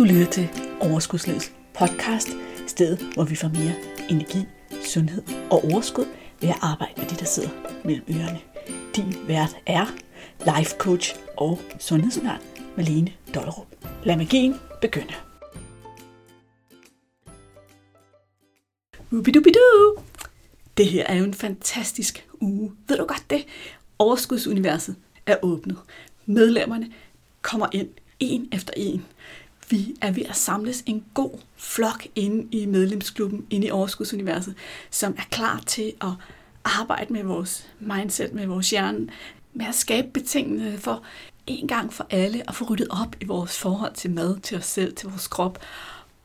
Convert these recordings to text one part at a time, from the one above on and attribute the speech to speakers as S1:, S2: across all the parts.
S1: Du lytter til Overskudslivets podcast, stedet hvor vi får mere energi, sundhed og overskud ved at arbejde med det, der sidder mellem ørerne. Din vært er life coach og sundhedsundern Malene Dollerup. Lad magien begynde. Ubidubidu! Det her er jo en fantastisk uge. Ved du godt det? Overskudsuniverset er åbnet. Medlemmerne kommer ind en efter en. Vi er ved at samles en god flok inde i medlemsklubben, inde i Overskudsuniverset, som er klar til at arbejde med vores mindset, med vores hjerne, med at skabe betingelserne for en gang for alle at få ryddet op i vores forhold til mad, til os selv, til vores krop,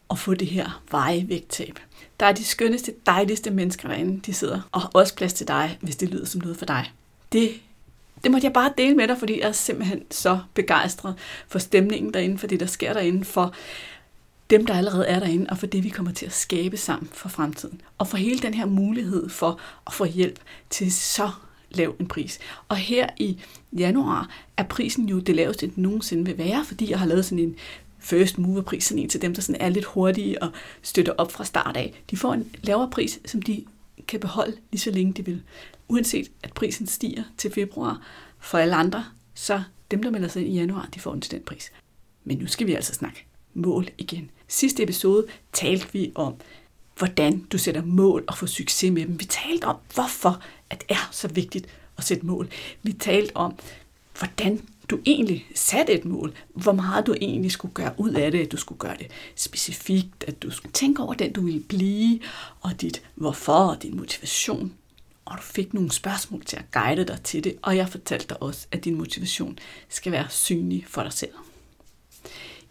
S1: og få det her veje vægttab. Der er de skønneste, dejligste mennesker derinde, de sidder, og også plads til dig, hvis det lyder som noget for dig. Det det måtte jeg bare dele med dig, fordi jeg er simpelthen så begejstret for stemningen derinde, for det, der sker derinde, for dem, der allerede er derinde, og for det, vi kommer til at skabe sammen for fremtiden. Og for hele den her mulighed for at få hjælp til så lav en pris. Og her i januar er prisen jo det laveste, den nogensinde vil være, fordi jeg har lavet sådan en first mover pris, sådan en til dem, der sådan er lidt hurtige og støtter op fra start af. De får en lavere pris, som de kan beholde lige så længe de vil. Uanset at prisen stiger til februar for alle andre, så dem, der melder sig ind i januar, de får en til den pris. Men nu skal vi altså snakke mål igen. Sidste episode talte vi om, hvordan du sætter mål og får succes med dem. Vi talte om, hvorfor at det er så vigtigt at sætte mål. Vi talte om, hvordan du egentlig satte et mål, hvor meget du egentlig skulle gøre ud af det, at du skulle gøre det specifikt, at du skulle tænke over den, du ville blive, og dit hvorfor og din motivation. Og du fik nogle spørgsmål til at guide dig til det, og jeg fortalte dig også, at din motivation skal være synlig for dig selv.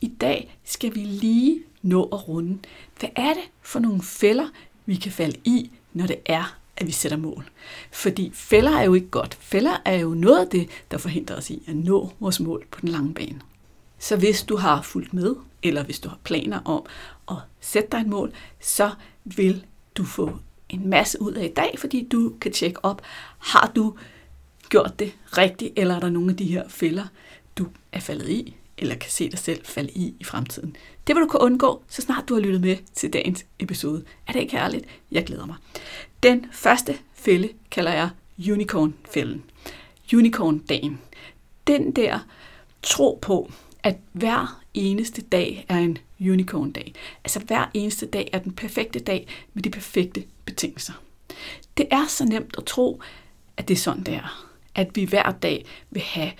S1: I dag skal vi lige nå at runde. Hvad er det for nogle fælder, vi kan falde i, når det er, at vi sætter mål. Fordi fælder er jo ikke godt. Fælder er jo noget af det, der forhindrer os i at nå vores mål på den lange bane. Så hvis du har fulgt med, eller hvis du har planer om at sætte dig et mål, så vil du få en masse ud af i dag, fordi du kan tjekke op, har du gjort det rigtigt, eller er der nogle af de her fælder, du er faldet i, eller kan se dig selv falde i i fremtiden. Det vil du kunne undgå, så snart du har lyttet med til dagens episode. Er det ikke herligt? Jeg glæder mig. Den første fælde kalder jeg unicorn-fælden. Unicorn-dagen. Den der tro på, at hver eneste dag er en unicorn-dag. Altså hver eneste dag er den perfekte dag med de perfekte betingelser. Det er så nemt at tro, at det er sådan, det er. At vi hver dag vil have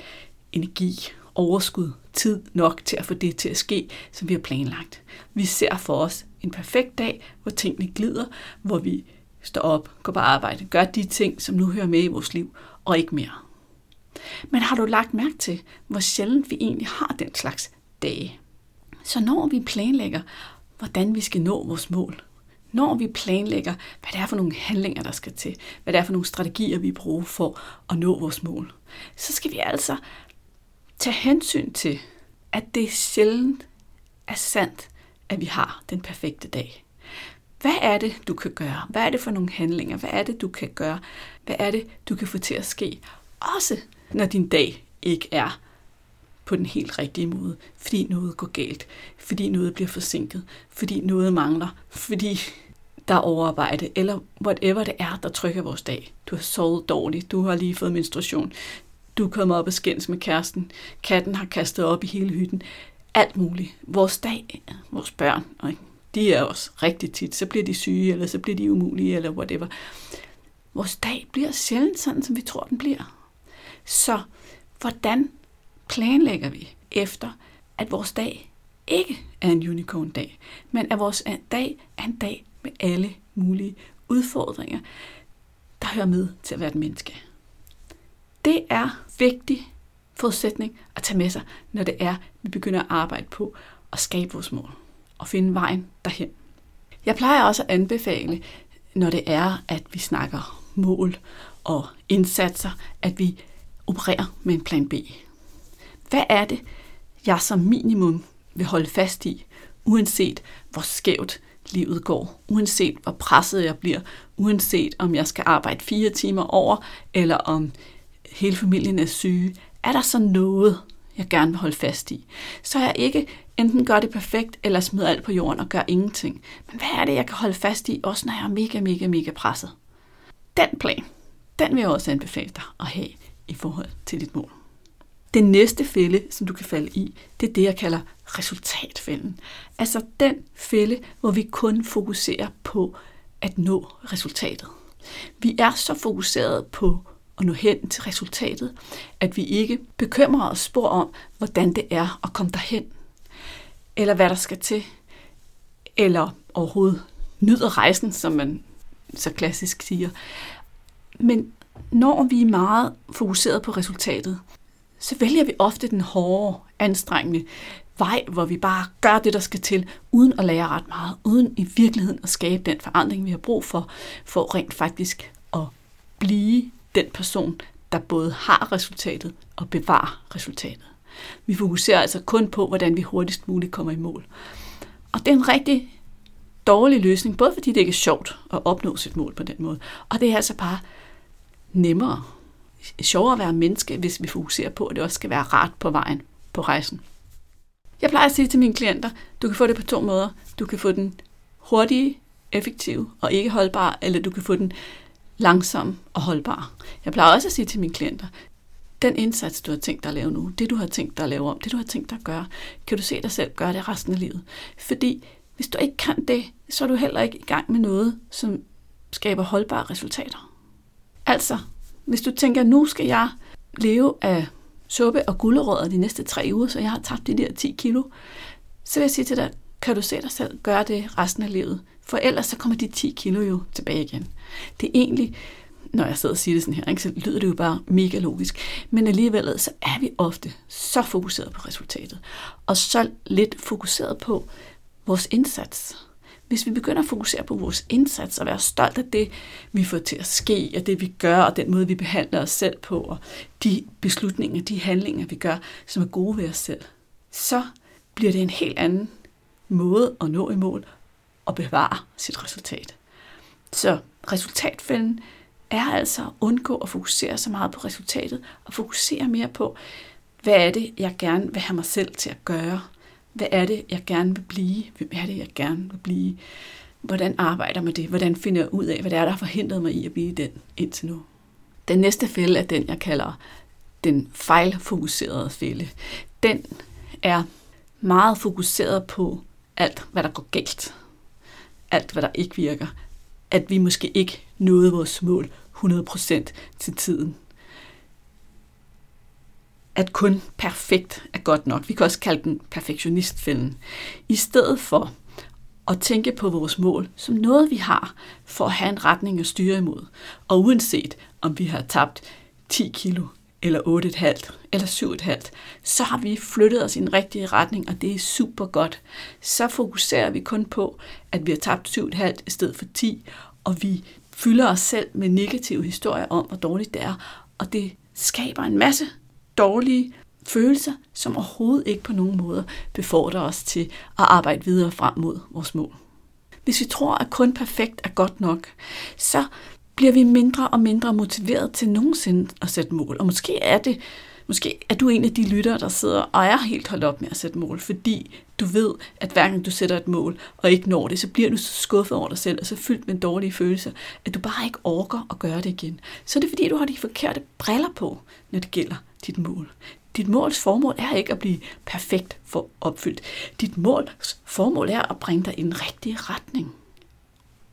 S1: energi, overskud, tid nok til at få det til at ske, som vi har planlagt. Vi ser for os en perfekt dag, hvor tingene glider, hvor vi står op, går på arbejde, gør de ting, som nu hører med i vores liv, og ikke mere. Men har du lagt mærke til, hvor sjældent vi egentlig har den slags dage? Så når vi planlægger, hvordan vi skal nå vores mål, når vi planlægger, hvad det er for nogle handlinger, der skal til, hvad det er for nogle strategier, vi bruger for at nå vores mål, så skal vi altså tage hensyn til, at det sjældent er sandt, at vi har den perfekte dag. Hvad er det, du kan gøre? Hvad er det for nogle handlinger? Hvad er det, du kan gøre? Hvad er det, du kan få til at ske? Også når din dag ikke er på den helt rigtige måde, fordi noget går galt, fordi noget bliver forsinket, fordi noget mangler, fordi der er overarbejde, eller whatever det er, der trykker vores dag. Du har sovet dårligt, du har lige fået menstruation, du er kommet op og skændes med kæresten, katten har kastet op i hele hytten, alt muligt. Vores dag, vores børn, de er også rigtig tit, så bliver de syge, eller så bliver de umulige, eller whatever. Vores dag bliver sjældent sådan, som vi tror, den bliver. Så hvordan planlægger vi efter, at vores dag ikke er en unicorn-dag, men at vores dag er en dag med alle mulige udfordringer, der hører med til at være et menneske. Det er vigtig forudsætning at tage med sig, når det er, vi begynder at arbejde på at skabe vores mål og finde vejen derhen. Jeg plejer også at anbefale, når det er, at vi snakker mål og indsatser, at vi opererer med en plan B. Hvad er det, jeg som minimum vil holde fast i, uanset hvor skævt livet går, uanset hvor presset jeg bliver, uanset om jeg skal arbejde fire timer over, eller om hele familien er syge, er der så noget, jeg gerne vil holde fast i. Så jeg ikke enten gør det perfekt, eller smider alt på jorden og gør ingenting. Men hvad er det, jeg kan holde fast i, også når jeg er mega, mega, mega presset? Den plan, den vil jeg også anbefale dig at have i forhold til dit mål. Den næste fælde, som du kan falde i, det er det, jeg kalder resultatfælden. Altså den fælde, hvor vi kun fokuserer på at nå resultatet. Vi er så fokuseret på at nå hen til resultatet, at vi ikke bekymrer os spor om, hvordan det er at komme derhen, eller hvad der skal til, eller overhovedet nyder rejsen, som man så klassisk siger. Men når vi er meget fokuseret på resultatet, så vælger vi ofte den hårde, anstrengende vej, hvor vi bare gør det, der skal til, uden at lære ret meget, uden i virkeligheden at skabe den forandring, vi har brug for, for rent faktisk at blive den person, der både har resultatet og bevarer resultatet. Vi fokuserer altså kun på, hvordan vi hurtigst muligt kommer i mål. Og det er en rigtig dårlig løsning, både fordi det ikke er sjovt at opnå sit mål på den måde, og det er altså bare nemmere, sjovere at være menneske, hvis vi fokuserer på, at det også skal være rart på vejen på rejsen. Jeg plejer at sige til mine klienter, du kan få det på to måder. Du kan få den hurtige, effektive og ikke holdbar, eller du kan få den langsom og holdbar. Jeg plejer også at sige til mine klienter, den indsats, du har tænkt dig at lave nu, det du har tænkt dig at lave om, det du har tænkt dig at gøre, kan du se dig selv gøre det resten af livet. Fordi hvis du ikke kan det, så er du heller ikke i gang med noget, som skaber holdbare resultater. Altså, hvis du tænker, nu skal jeg leve af suppe og gulerødder de næste tre uger, så jeg har tabt de der 10 kilo, så vil jeg sige til dig, kan du se dig selv gøre det resten af livet? For ellers så kommer de 10 kilo jo tilbage igen. Det er egentlig, når jeg sidder og siger det sådan her, ikke, så lyder det jo bare mega logisk. Men alligevel så er vi ofte så fokuseret på resultatet, og så lidt fokuseret på vores indsats. Hvis vi begynder at fokusere på vores indsats og være stolt af det, vi får til at ske, og det vi gør, og den måde, vi behandler os selv på, og de beslutninger, de handlinger, vi gør, som er gode ved os selv, så bliver det en helt anden måde at nå i mål og bevare sit resultat. Så resultatfælden er altså at undgå at fokusere så meget på resultatet, og fokusere mere på, hvad er det, jeg gerne vil have mig selv til at gøre, hvad er det, jeg gerne vil blive? Hvem er det, jeg gerne vil blive? Hvordan arbejder med det? Hvordan finder jeg ud af, hvad det er, der har forhindret mig i at blive den indtil nu? Den næste fælde er den, jeg kalder den fejlfokuserede fælde. Den er meget fokuseret på alt, hvad der går galt. Alt, hvad der ikke virker. At vi måske ikke nåede vores mål 100% til tiden at kun perfekt er godt nok. Vi kan også kalde den perfektionistfælden. I stedet for at tænke på vores mål som noget, vi har for at have en retning at styre imod. Og uanset om vi har tabt 10 kilo, eller 8,5 eller 7,5, så har vi flyttet os i en rigtig retning, og det er super godt. Så fokuserer vi kun på, at vi har tabt 7,5 i stedet for 10, og vi fylder os selv med negative historier om, hvor dårligt det er, og det skaber en masse dårlige følelser, som overhovedet ikke på nogen måde befordrer os til at arbejde videre frem mod vores mål. Hvis vi tror, at kun perfekt er godt nok, så bliver vi mindre og mindre motiveret til nogensinde at sætte mål. Og måske er det Måske er du en af de lyttere, der sidder og er helt holdt op med at sætte mål, fordi du ved, at hver gang du sætter et mål og ikke når det, så bliver du så skuffet over dig selv og så fyldt med dårlige følelser, at du bare ikke orker at gøre det igen. Så er det fordi, du har de forkerte briller på, når det gælder dit mål. Dit måls formål er ikke at blive perfekt for opfyldt. Dit måls formål er at bringe dig i en rigtige retning.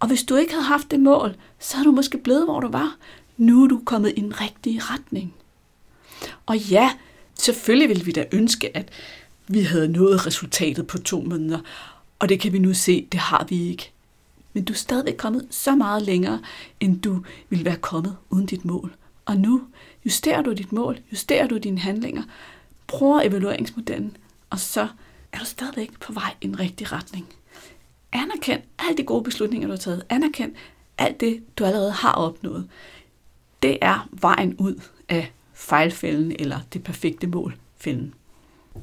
S1: Og hvis du ikke havde haft det mål, så havde du måske blevet, hvor du var. Nu er du kommet i en rigtig retning. Og ja, selvfølgelig ville vi da ønske, at vi havde nået resultatet på to måneder, og det kan vi nu se, det har vi ikke. Men du er stadigvæk kommet så meget længere, end du ville være kommet uden dit mål. Og nu justerer du dit mål, justerer du dine handlinger, bruger evalueringsmodellen, og så er du stadigvæk på vej i en rigtig retning. Anerkend alle de gode beslutninger, du har taget. Anerkend alt det, du allerede har opnået. Det er vejen ud af fejlfælden eller det perfekte målfælden.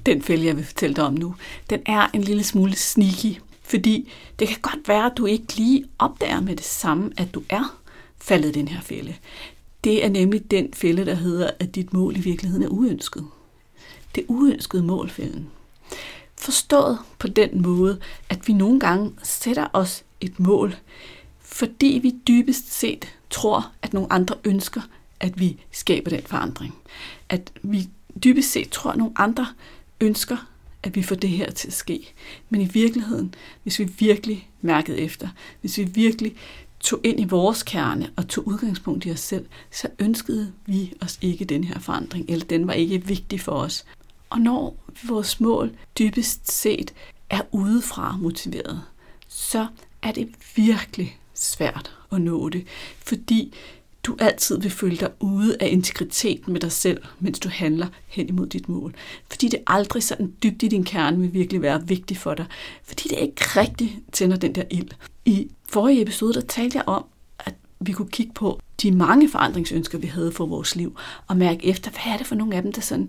S1: Den fælde, jeg vil fortælle dig om nu, den er en lille smule sneaky, fordi det kan godt være, at du ikke lige opdager med det samme, at du er faldet i den her fælde. Det er nemlig den fælde, der hedder, at dit mål i virkeligheden er uønsket. det uønskede målfælden. Forstået på den måde, at vi nogle gange sætter os et mål, fordi vi dybest set tror, at nogle andre ønsker, at vi skaber den forandring. At vi dybest set tror, at nogle andre ønsker, at vi får det her til at ske. Men i virkeligheden, hvis vi virkelig mærkede efter, hvis vi virkelig tog ind i vores kerne og tog udgangspunkt i os selv, så ønskede vi os ikke den her forandring, eller den var ikke vigtig for os. Og når vores mål dybest set er udefra motiveret, så er det virkelig svært at nå det, fordi du altid vil føle dig ude af integriteten med dig selv, mens du handler hen imod dit mål. Fordi det aldrig sådan dybt i din kerne vil virkelig være vigtigt for dig. Fordi det ikke rigtigt tænder den der ild. I forrige episode, der talte jeg om, at vi kunne kigge på de mange forandringsønsker, vi havde for vores liv, og mærke efter, hvad er det for nogle af dem, der sådan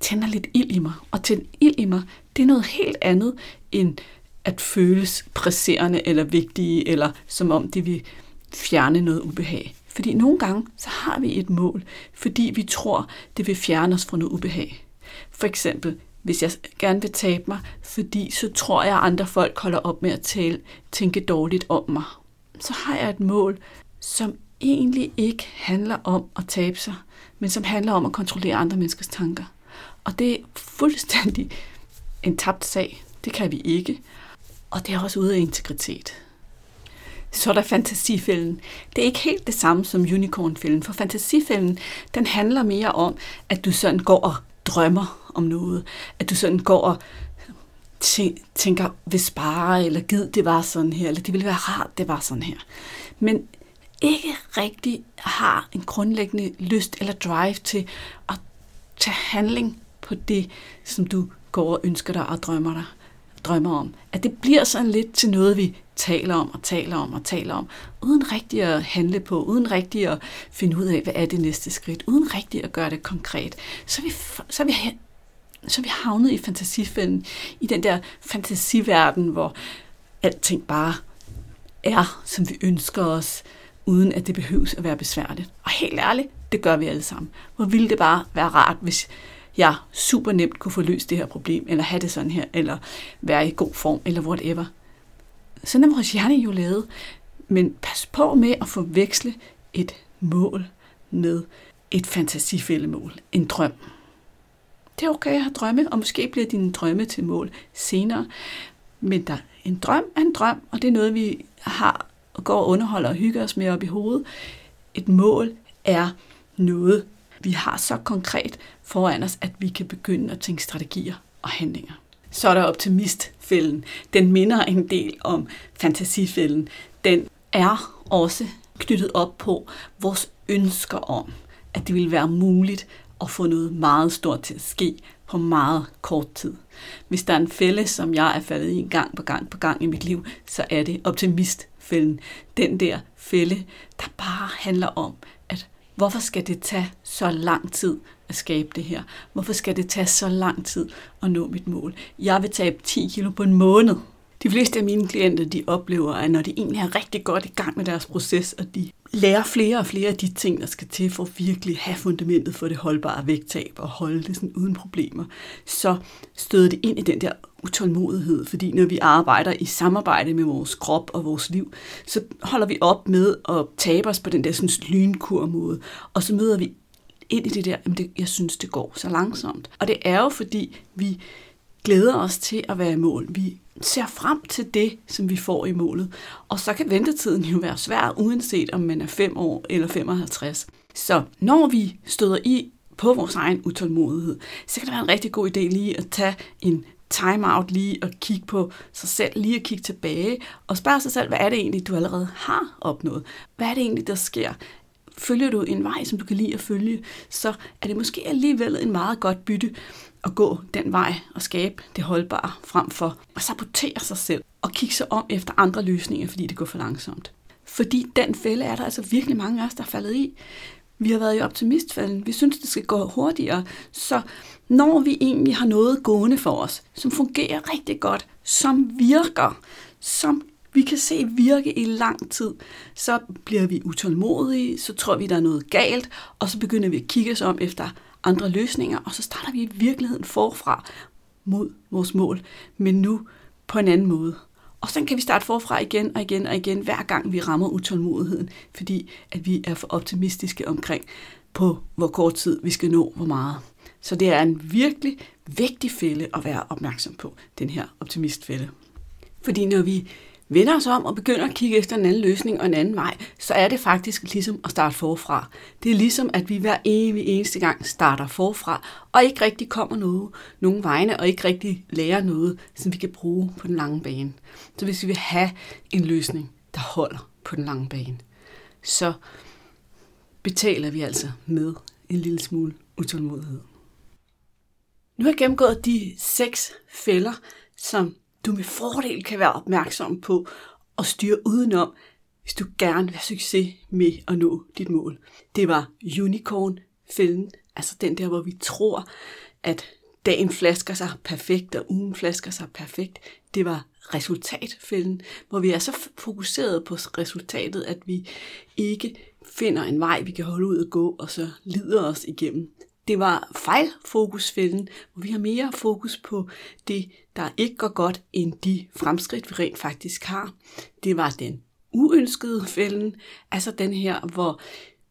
S1: tænder lidt ild i mig. Og tænde ild i mig, det er noget helt andet end at føles presserende eller vigtige, eller som om det vil fjerne noget ubehag. Fordi nogle gange, så har vi et mål, fordi vi tror, det vil fjerne os fra noget ubehag. For eksempel, hvis jeg gerne vil tabe mig, fordi så tror jeg, at andre folk holder op med at tale, tænke dårligt om mig. Så har jeg et mål, som egentlig ikke handler om at tabe sig, men som handler om at kontrollere andre menneskers tanker. Og det er fuldstændig en tabt sag. Det kan vi ikke. Og det er også ude af integritet. Så er der fantasifælden. Det er ikke helt det samme som unicornfælden, for fantasifælden, den handler mere om, at du sådan går og drømmer om noget. At du sådan går og tænker, hvis bare, eller gid det var sådan her, eller det ville være rart, det var sådan her. Men ikke rigtig har en grundlæggende lyst eller drive til at tage handling på det, som du går og ønsker dig og drømmer dig drømmer om. At det bliver sådan lidt til noget, vi taler om og taler om og taler om, uden rigtig at handle på, uden rigtig at finde ud af, hvad er det næste skridt, uden rigtig at gøre det konkret. Så er vi, så er vi, så er vi havnet i fantasifælden, i den der fantasiverden, hvor alting bare er, som vi ønsker os, uden at det behøves at være besværligt. Og helt ærligt, det gør vi alle sammen. Hvor ville det bare være rart, hvis jeg super nemt kunne få løst det her problem, eller have det sådan her, eller være i god form, eller whatever. Sådan er vores hjerne jo lavet. Men pas på med at forveksle et mål med et fantasifældemål, en drøm. Det er okay at have drømme, og måske bliver dine drømme til mål senere. Men der, en drøm er en drøm, og det er noget, vi har og går og underholder og hygger os med op i hovedet. Et mål er noget, vi har så konkret foran os, at vi kan begynde at tænke strategier og handlinger. Så er der optimistfælden. Den minder en del om fantasifælden. Den er også knyttet op på vores ønsker om, at det vil være muligt at få noget meget stort til at ske på meget kort tid. Hvis der er en fælde, som jeg er faldet i gang på gang på gang i mit liv, så er det optimistfælden. Den der fælde, der bare handler om, Hvorfor skal det tage så lang tid at skabe det her? Hvorfor skal det tage så lang tid at nå mit mål? Jeg vil tabe 10 kilo på en måned. De fleste af mine klienter, de oplever, at når de egentlig er rigtig godt i gang med deres proces, og de lærer flere og flere af de ting, der skal til for at virkelig have fundamentet for det holdbare vægttab og holde det sådan uden problemer, så støder det ind i den der utålmodighed, fordi når vi arbejder i samarbejde med vores krop og vores liv, så holder vi op med at tabe os på den der sådan lynkur-måde, og så møder vi ind i det der, jamen det, jeg synes, det går så langsomt. Og det er jo fordi, vi glæder os til at være i mål. Vi ser frem til det, som vi får i målet. Og så kan ventetiden jo være svær, uanset om man er 5 år eller 55. Så når vi støder i på vores egen utålmodighed, så kan det være en rigtig god idé lige at tage en time-out lige at kigge på sig selv, lige at kigge tilbage og spørge sig selv, hvad er det egentlig, du allerede har opnået? Hvad er det egentlig, der sker? Følger du en vej, som du kan lide at følge, så er det måske alligevel en meget godt bytte at gå den vej og skabe det holdbare frem for at sabotere sig selv og kigge sig om efter andre løsninger, fordi det går for langsomt. Fordi den fælde er der altså virkelig mange af os, der er faldet i. Vi har været i optimistfælden. Vi synes, det skal gå hurtigere. Så når vi egentlig har noget gående for os, som fungerer rigtig godt, som virker, som vi kan se virke i lang tid, så bliver vi utålmodige, så tror vi, der er noget galt, og så begynder vi at kigge os om efter andre løsninger, og så starter vi i virkeligheden forfra mod vores mål, men nu på en anden måde. Og så kan vi starte forfra igen og igen og igen, hver gang vi rammer utålmodigheden, fordi at vi er for optimistiske omkring, på hvor kort tid vi skal nå hvor meget. Så det er en virkelig vigtig fælde at være opmærksom på, den her optimistfælde. Fordi når vi vender os om og begynder at kigge efter en anden løsning og en anden vej, så er det faktisk ligesom at starte forfra. Det er ligesom, at vi hver evig eneste gang starter forfra, og ikke rigtig kommer noget, nogen vegne, og ikke rigtig lærer noget, som vi kan bruge på den lange bane. Så hvis vi vil have en løsning, der holder på den lange bane, så betaler vi altså med en lille smule utålmodighed. Nu har jeg gennemgået de seks fælder, som du med fordel kan være opmærksom på og styre udenom, hvis du gerne vil have succes med at nå dit mål. Det var unicorn-fælden, altså den der, hvor vi tror, at dagen flasker sig perfekt, og ugen flasker sig perfekt. Det var resultatfælden, hvor vi er så fokuseret på resultatet, at vi ikke finder en vej, vi kan holde ud og gå, og så lider os igennem det var fejlfokusfælden, hvor vi har mere fokus på det, der ikke går godt, end de fremskridt, vi rent faktisk har. Det var den uønskede fælden, altså den her, hvor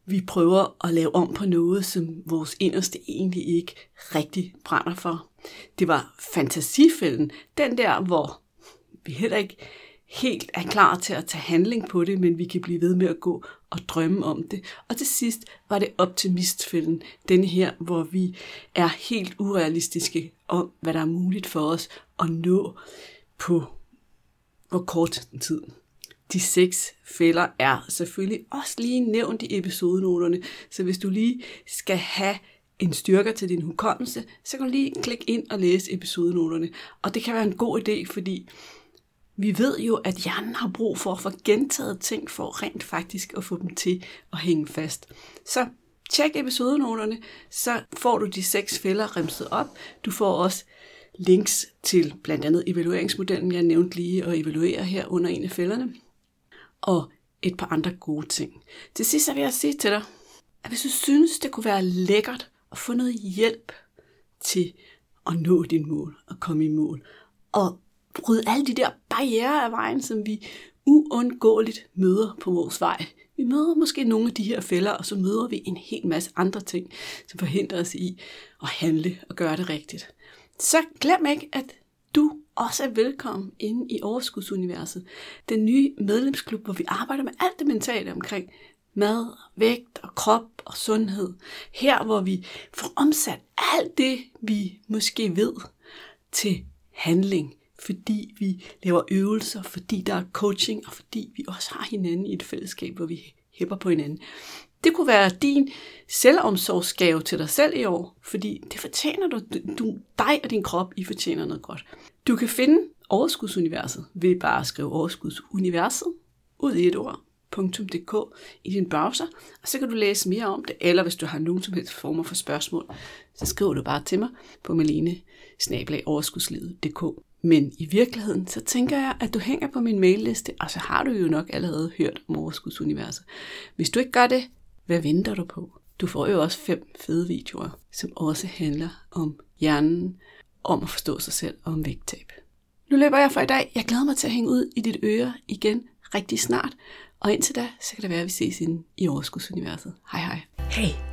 S1: vi prøver at lave om på noget, som vores inderste egentlig ikke rigtig brænder for. Det var fantasifælden, den der, hvor vi heller ikke helt er klar til at tage handling på det, men vi kan blive ved med at gå og drømme om det. Og til sidst var det optimistfælden, den her, hvor vi er helt urealistiske om, hvad der er muligt for os at nå på hvor kort tid. De seks fælder er selvfølgelig også lige nævnt i episodenoterne, så hvis du lige skal have en styrker til din hukommelse, så kan du lige klikke ind og læse episodenoterne. Og det kan være en god idé, fordi vi ved jo, at hjernen har brug for at få gentaget ting for rent faktisk at få dem til at hænge fast. Så tjek episodenoterne, så får du de seks fælder remset op. Du får også links til blandt andet evalueringsmodellen, jeg nævnte lige at evaluere her under en af fælderne, og et par andre gode ting. Til sidst vil jeg sige til dig, at hvis du synes, det kunne være lækkert at få noget hjælp til at nå din mål og komme i mål, og bryde alle de der barriere af vejen, som vi uundgåeligt møder på vores vej. Vi møder måske nogle af de her fælder, og så møder vi en hel masse andre ting, som forhindrer os i at handle og gøre det rigtigt. Så glem ikke, at du også er velkommen inde i Overskudsuniverset. Den nye medlemsklub, hvor vi arbejder med alt det mentale omkring mad, vægt og krop og sundhed. Her, hvor vi får omsat alt det, vi måske ved, til handling fordi vi laver øvelser, fordi der er coaching, og fordi vi også har hinanden i et fællesskab, hvor vi hæpper på hinanden. Det kunne være din selvomsorgsgave til dig selv i år, fordi det fortjener du. du. Dig og din krop, I fortjener noget godt. Du kan finde Overskudsuniverset ved bare at skrive Overskudsuniverset ud i et ord .dk i din browser, og så kan du læse mere om det, eller hvis du har nogen som helst former for spørgsmål, så skriver du bare til mig på malene men i virkeligheden, så tænker jeg, at du hænger på min mailliste, og så har du jo nok allerede hørt om Overskudsuniverset. Hvis du ikke gør det, hvad venter du på? Du får jo også fem fede videoer, som også handler om hjernen, om at forstå sig selv og om vægttab. Nu løber jeg for i dag. Jeg glæder mig til at hænge ud i dit øre igen rigtig snart. Og indtil da, så kan det være, at vi ses inde i Overskudsuniverset. Hej hej.
S2: Hey,